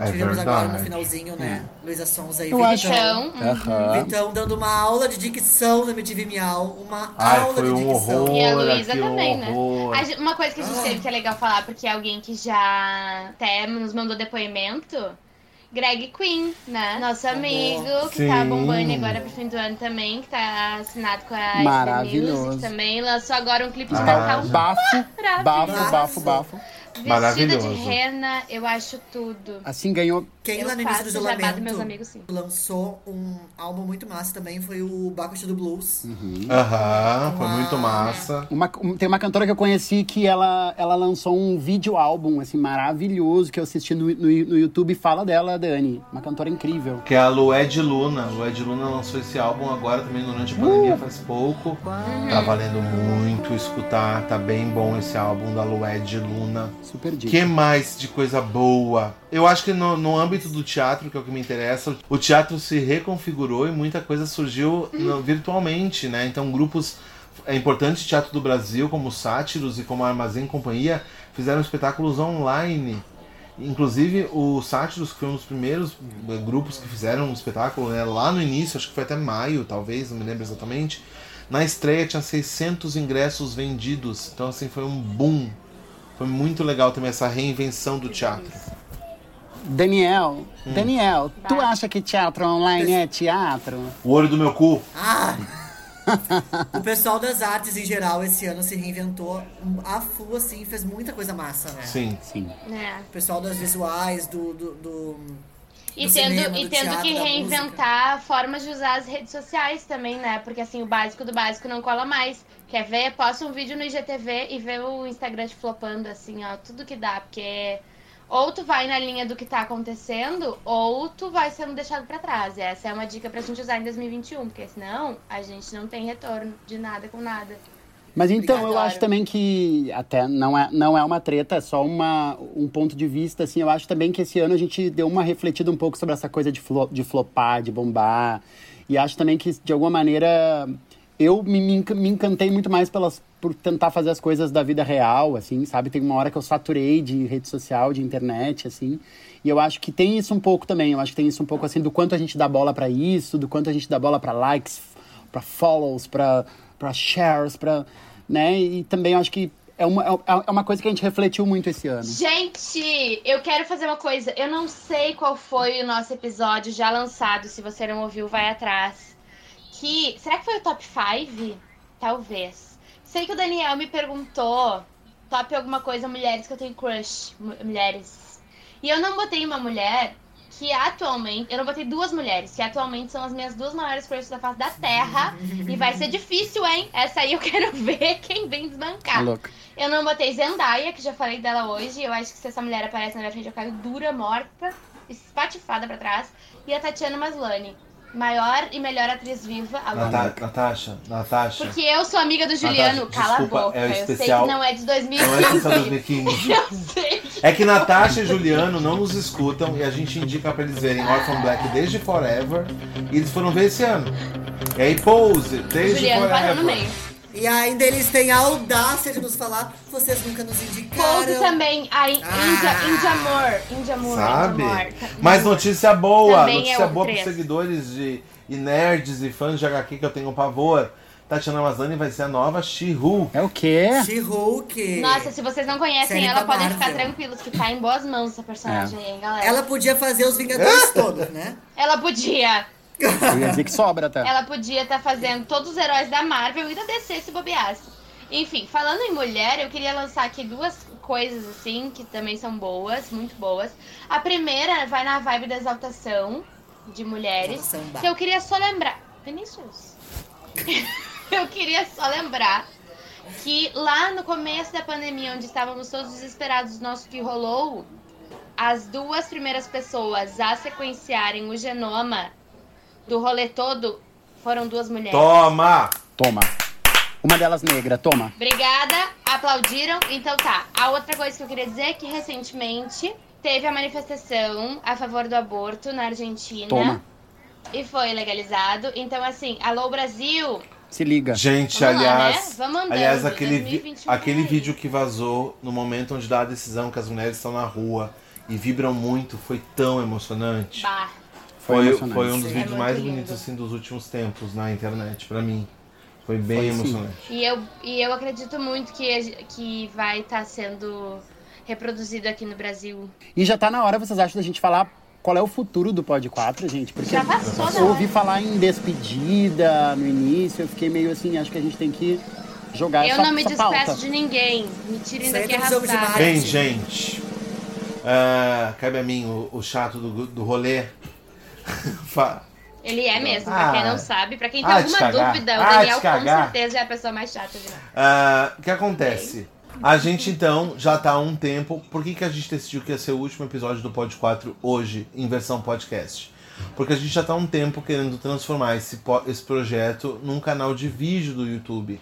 É tivemos agora no verdade. finalzinho, né? Luísa Sonza e Eu acho- Então, Aham. Vitão dando uma aula de dicção no MTV Miau. Uma Ai, aula de um dicção. horror. E a Luísa aquele também, né? horror. Gen- uma coisa que a gente teve que é legal falar, porque é alguém que já até nos mandou depoimento. Greg Queen, né? Nosso amigo, que tá Sim. bombando agora pro fim do ano também, que tá assinado com a Maravilhoso. Music também. Lançou agora um clipe de Ah, Natal Bafo, bafo, bafo, bafo. Vestida de Maravilhoso. rena, eu acho tudo. Assim, ganhou Quem eu lá no início do isolamento dos meus amigos, sim. lançou um álbum muito massa também foi o Bacuxi do Blues. Aham, foi Uau. muito massa. Uma, um- tem uma cantora que eu conheci que ela, ela lançou um vídeo álbum, assim, maravilhoso, que eu assisti no, no, no YouTube. Fala dela, Dani. Uma cantora incrível. Que é a Lued Luna. Lued Luna lançou esse álbum agora também durante a pandemia, faz pouco. Tá valendo muito escutar, tá bem bom esse álbum da Lued Luna. Super dica. que mais de coisa boa? Eu acho que no, no âmbito do teatro, que é o que me interessa, o teatro se reconfigurou e muita coisa surgiu no- virtualmente, né? Então grupos é importante teatro do Brasil, como Sátiros e como Armazém Companhia, fizeram espetáculos online. Inclusive o Sátiros, que foi um dos primeiros eh, grupos que fizeram um espetáculo, né? lá no início, acho que foi até maio, talvez, não me lembro exatamente. Na estreia tinha 600 ingressos vendidos, então assim foi um boom. Foi muito legal também essa reinvenção do teatro. Daniel, Hum. Daniel, tu Vai. acha que teatro online é teatro? O olho do meu cu. Ah! *laughs* o pessoal das artes em geral esse ano se reinventou a full, assim, fez muita coisa massa, né? Sim. Sim. né? O pessoal das visuais, do. do, do- E do tendo, cinema, e do tendo teatro, que reinventar formas de usar as redes sociais também, né? Porque assim, o básico do básico não cola mais. Quer ver? Posta um vídeo no IGTV e vê o Instagram te flopando, assim, ó, tudo que dá. Porque ou tu vai na linha do que tá acontecendo, ou tu vai sendo deixado pra trás. E essa é uma dica pra gente usar em 2021, porque senão a gente não tem retorno de nada com nada. Mas então, eu acho também que até não é, não é uma treta, é só uma, um ponto de vista, assim. Eu acho também que esse ano a gente deu uma refletida um pouco sobre essa coisa de, flo, de flopar, de bombar. E acho também que, de alguma maneira, eu me, me enca- me encantei muito mais pelas, por tentar fazer as coisas da vida real, assim, sabe? Tem uma hora que eu saturei de rede social, de internet, assim. E eu acho que tem isso um pouco também. Eu acho que tem isso um pouco, assim, do quanto a gente dá bola pra isso, do quanto a gente dá bola pra likes, pra follows, pra shares, pra. Né? E também acho que é uma, é uma coisa que a gente refletiu muito esse ano. Gente, eu quero fazer uma coisa. Eu não sei qual foi o nosso episódio já lançado. Se você não ouviu, vai atrás. Que. Será que foi o top 5? Talvez. Sei que o Daniel me perguntou top alguma coisa, mulheres que eu tenho crush. mu- Mulheres. E eu não botei uma mulher que atualmente. Eu não botei duas mulheres, que atualmente são as minhas duas maiores crushes da face da Terra. e vai ser difícil, hein? Essa aí eu *laughs* quero ver quem vem desbancar. Louco. Eu não botei Zendaya, que já falei dela hoje. Eu acho que se essa mulher aparece na minha frente, eu caio dura, morta. espatifada pra trás. E a Tatiana Maslany. Maior e melhor atriz viva agora. Nata Natasha, Natasha. Porque eu sou amiga do Juliano, Natasha, cala desculpa, a boca. é o eu sei especial- que não é de Não é 2015. só 2015. eu sei. É que Natasha e Juliano não nos escutam e a gente indica pra eles verem Orphan Black desde Forever e eles foram ver esse ano. E aí Pose, desde Juliano parou no Forever. meio. E ainda eles têm a audácia de nos falar, vocês nunca nos indicaram. Pose também. A Índia, Ah. Índia Amor. Índia Amor. Sabe? Índia Amor. Tá- Mas notícia boa, Também é notícia o boa pros três. seguidores de e nerds e fãs de HQ que eu tenho pavor. Tatiana Maslany vai ser a nova She-Hulk. É o quê? She-Hulk. Nossa, se vocês não conhecem Série ela, podem Marvel. ficar tranquilos, que tá em boas mãos essa personagem aí, hein, galera. Ela podia fazer os Vingadores *laughs* todos, né? Ela podia. Eu ia dizer que sobra até. Ela podia estar fazendo todos os heróis da Marvel e da DC se bobeasse. Enfim, falando em mulher, eu queria lançar aqui duas coisas assim, que também são boas, muito boas. A primeira vai na vibe da exaltação de mulheres. Que eu queria só lembrar. Vinícius. *laughs* eu queria só lembrar que lá no começo da pandemia, onde estávamos todos desesperados do nosso que rolou, as duas primeiras pessoas a sequenciarem o genoma do rolê todo foram duas mulheres. Toma! Toma. Uma delas negra, toma. Obrigada, aplaudiram. Então tá. A outra coisa que eu queria dizer é que recentemente teve a manifestação a favor do aborto na Argentina. Toma. E foi legalizado. Então, assim, alô Brasil, Se liga. Gente, Vamos lá, aliás, né? Vamos andando, aliás aquele, vi- 2021 aquele vídeo que vazou no momento onde dá a decisão que as mulheres estão na rua e vibram muito, foi tão emocionante. bah. Foi Foi, um dos vídeos É mais bonitos assim dos últimos tempos na internet, pra mim. Foi bem Foi, sim. emocionante. E eu, e eu acredito muito que, que vai estar sendo reproduzido aqui no Brasil. E já tá na hora, vocês acham, da gente falar qual é o futuro do Pod 4, gente? Porque Já passou eu ouvi hora. falar em despedida no início, eu fiquei meio assim, acho que a gente tem que jogar Eu essa, não me despeço pauta. de ninguém. Me tirem daqui arrastado. Bem, gente, ah, cabe a mim o, o chato do, do rolê. *laughs* Ele é mesmo, Ah. pra quem não sabe. Pra quem tem Ah, alguma dúvida, o Ah, Daniel com certeza é a pessoa mais chata de lá. Ah, O que acontece? A gente então já tá há um tempo. Por que, que a gente decidiu que ia ser o último episódio do Pod 4 hoje, em versão podcast? Porque a gente já tá há um tempo querendo transformar esse, esse projeto num canal de vídeo do YouTube.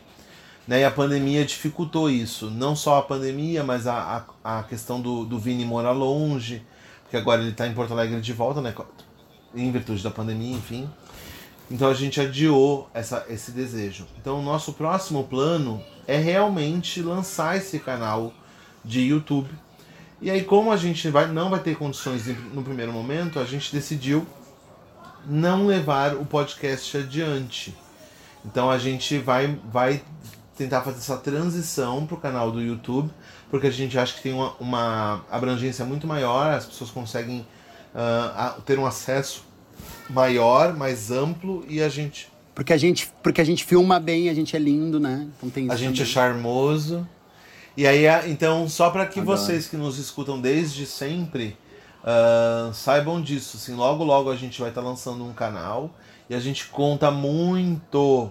Né? E a pandemia dificultou isso. Não só a pandemia, mas a, a, a questão do, do Vini morar longe. Porque agora ele tá em Porto Alegre de volta, né? Em virtude da pandemia, enfim. Então a gente adiou essa, esse desejo. Então o nosso próximo plano é realmente lançar esse canal de YouTube. E aí, como a gente vai, não vai ter condições no primeiro momento, a gente decidiu não levar o podcast adiante. Então a gente vai, vai tentar fazer essa transição para o canal do YouTube, porque a gente acha que tem uma, uma abrangência muito maior, as pessoas conseguem a- ter um acesso maior, mais amplo e a gente Porque a gente, porque a gente filma bem, a gente é lindo, né? Então tem a gente é também. charmoso. E aí, então, só para que Adoro. vocês que nos escutam desde sempre ah, saibam disso. Assim, logo, logo a gente vai estar lançando um canal e a gente conta muito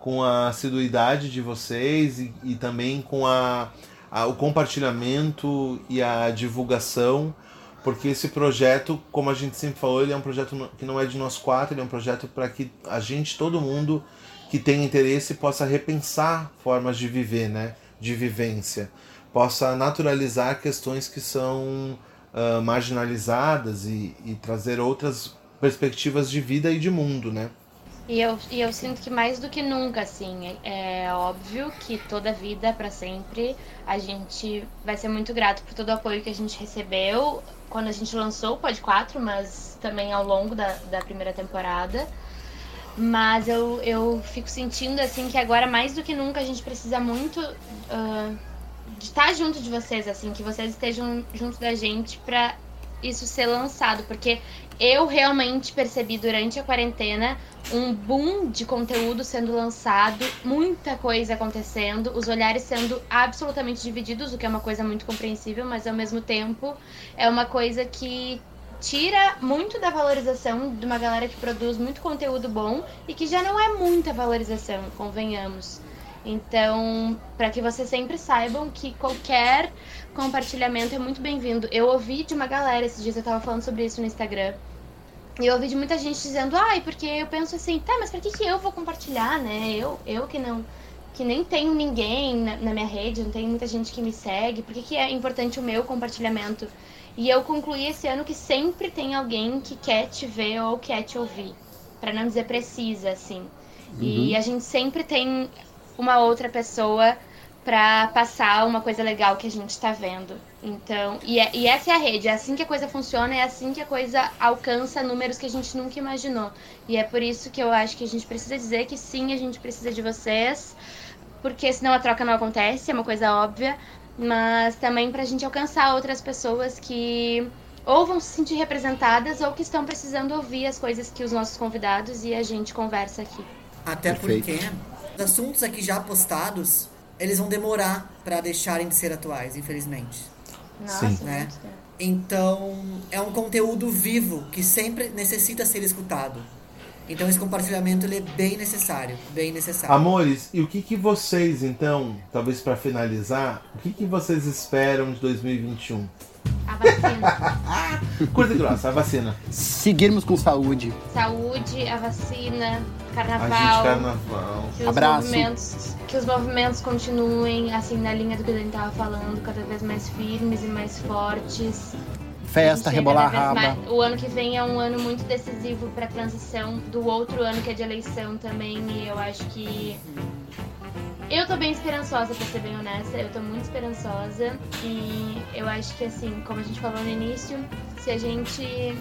com a assiduidade de vocês e, e também com a, a- o compartilhamento e a divulgação. Porque esse projeto, como a gente sempre falou, ele é um projeto que não é de nós quatro, ele é um projeto para que a gente, todo mundo que tem interesse, possa repensar formas de viver, né? De vivência. Possa naturalizar questões que são ah, marginalizadas e, e trazer outras perspectivas de vida e de mundo, né? E eu, e eu sinto que mais do que nunca, assim, é, é óbvio que toda vida, pra sempre, a gente vai ser muito grato por todo o apoio que a gente recebeu quando a gente lançou o Pod 4, mas também ao longo da, da primeira temporada. Mas eu, eu fico sentindo, assim, que agora mais do que nunca a gente precisa muito ah, de estar junto de vocês, assim, que vocês estejam junto da gente pra isso ser lançado, porque eu realmente percebi durante a quarentena um boom de conteúdo sendo lançado, muita coisa acontecendo, os olhares sendo absolutamente divididos, o que é uma coisa muito compreensível, mas ao mesmo tempo é uma coisa que tira muito da valorização de uma galera que produz muito conteúdo bom e que já não é muita valorização, convenhamos. Então, para que vocês sempre saibam que qualquer compartilhamento é muito bem-vindo. Eu ouvi de uma galera esses dias, eu tava falando sobre isso no Instagram. E eu ouvi de muita gente dizendo, ai, porque eu penso assim, tá, mas pra que, que eu vou compartilhar, né? Eu, eu que não. que nem tenho ninguém na, na minha rede, não tem muita gente que me segue, por que, que é importante o meu compartilhamento? E eu concluí esse ano que sempre tem alguém que quer te ver ou quer te ouvir. para não dizer precisa, assim. E a gente sempre tem uma outra pessoa pra passar uma coisa legal que a gente tá vendo. Então, e, é- e essa é a rede, é assim que a coisa funciona, é assim que a coisa alcança números que a gente nunca imaginou. E é por isso que eu acho que a gente precisa dizer que sim, a gente precisa de vocês, porque senão a troca não acontece, é uma coisa óbvia, mas também pra gente alcançar outras pessoas que ou vão se sentir representadas ou que estão precisando ouvir as coisas que os nossos convidados e a gente conversa aqui. Até Perfeito. porque os assuntos aqui já postados, eles vão demorar pra deixarem de ser atuais, infelizmente. Nossa, Sim. Né? Então, é um conteúdo vivo que sempre necessita ser escutado. Então, esse compartilhamento ele é bem necessário, bem necessário. Amores, e o que, que vocês, então, talvez pra finalizar, o que, que vocês esperam de 2021? A vacina. *laughs* Curta e grossa, a vacina. Seguirmos com saúde. Saúde, a vacina, carnaval. carnaval. Que os, Abraço. movimentos, que os movimentos continuem, assim, na linha do que a gente tava falando, cada vez mais firmes e mais fortes. Festa, rebolar raba. mais- O ano que vem é um ano muito decisivo para a transição do outro ano que é de eleição também. E eu acho que. Eu tô bem esperançosa, pra ser bem honesta. Eu tô muito esperançosa. E eu acho que, assim, como a gente falou no início, se a gente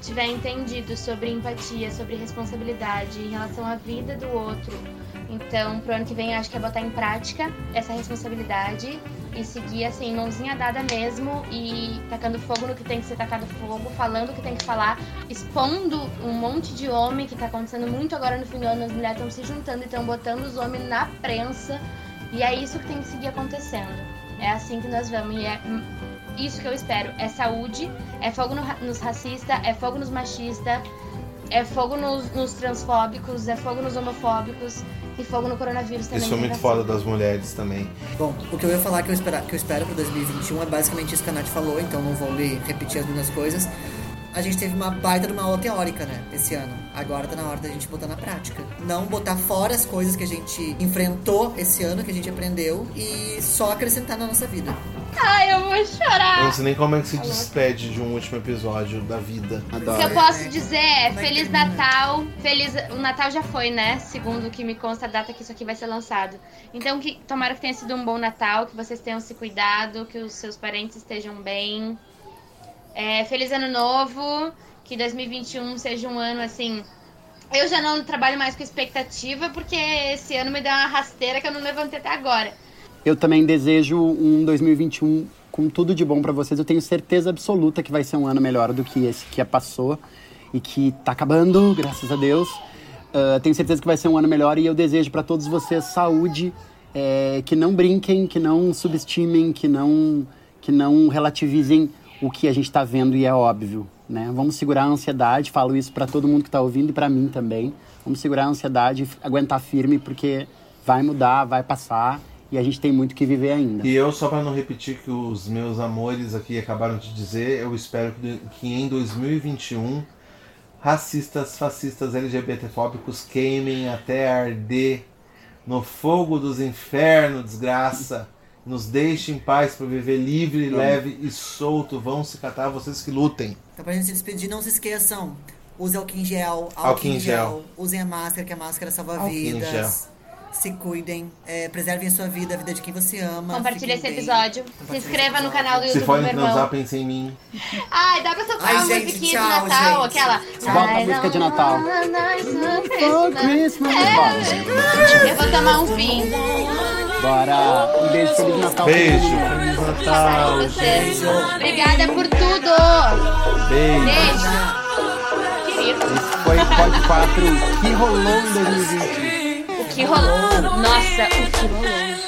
tiver entendido sobre empatia, sobre responsabilidade em relação à vida do outro. Então, pro ano que vem, acho que é botar em prática essa responsabilidade e seguir assim, mãozinha dada mesmo e tacando fogo no que tem que ser tacado fogo, falando o que tem que falar, expondo um monte de homem que tá acontecendo muito agora no fim do ano, as mulheres estão se juntando e estão botando os homens na prensa e é isso que tem que seguir acontecendo. É assim que nós vamos e é isso que eu espero. É saúde, é fogo no nos racistas, é fogo nos machistas, é fogo nos, nos transfóbicos, é fogo nos homofóbicos e fogo no coronavírus também. Isso que muito foda das mulheres também. Bom, o que eu ia falar que eu, espera, que eu espero pro 2021 é basicamente isso que a Nath falou, então não vou lhe repetir as mesmas coisas. A gente teve uma baita de uma aula teórica, né, esse ano. Agora tá na hora da gente botar na prática. Não botar fora as coisas que a gente enfrentou esse ano, que a gente aprendeu, e só acrescentar na nossa vida. Ai, eu vou Eu chorar. não sei nem como é que se despede de um último episódio da vida. O que eu posso dizer é Como é Feliz? Natal. Feliz. O Natal já foi, né? Segundo o que me consta a data que isso aqui vai ser lançado. Então, que tomara que tenha sido um bom Natal, que vocês tenham se cuidado, que os seus parentes estejam bem. É, feliz ano novo. Que 2021 seja um ano assim. Eu já não trabalho mais com expectativa, porque esse ano me deu uma rasteira que eu não levantei até agora. Eu também desejo um 2021 com tudo de bom pra vocês. Eu tenho certeza absoluta que vai ser um ano melhor do que esse que passou e que tá acabando, graças a Deus. Ah, tenho certeza que vai ser um ano melhor e eu desejo pra todos vocês saúde, eh, que não brinquem, que não subestimem, que não, que não relativizem o que a gente tá vendo e é óbvio, né? Vamos segurar a ansiedade, falo isso pra todo mundo que tá ouvindo e pra mim também. Vamos segurar a ansiedade, e aguentar firme porque vai mudar, vai passar e a gente tem muito que viver ainda. E eu, só pra não repetir que os meus amores aqui acabaram de dizer, eu espero que, que em 2021 racistas, fascistas, LGBTfóbicos queimem até arder no fogo dos infernos, desgraça. Nos deixe em paz para viver livre, leve e solto. Vão se catar vocês que lutem. Então, pra gente se despedir, não se esqueçam. Use álcool em gel, álcool, Álcool em gel. gel. Usem a máscara, que a máscara salva Álcool em vidas. Se cuidem, é, preservem a sua vida, a vida de quem você ama. Compartilha esse bem. episódio. Se inscreva no canal do Se YouTube do forem meu irmão. transar, pensem em mim. Ai, dá pra tocar Ai, uma gente, musiquinha tchau, de Natal, gente. aquela. Bota a música de Natal. For Christmas. É, Eu vou tomar um vinho. Bora! Um beijo, Feliz Natal. Beijo. Feliz Natal. vocês. Obrigada por tudo. Beijo. Beijo. Querido. Esse foi o Pod 4 que rolou em 2020. Que rolou? Nossa, o que rolou?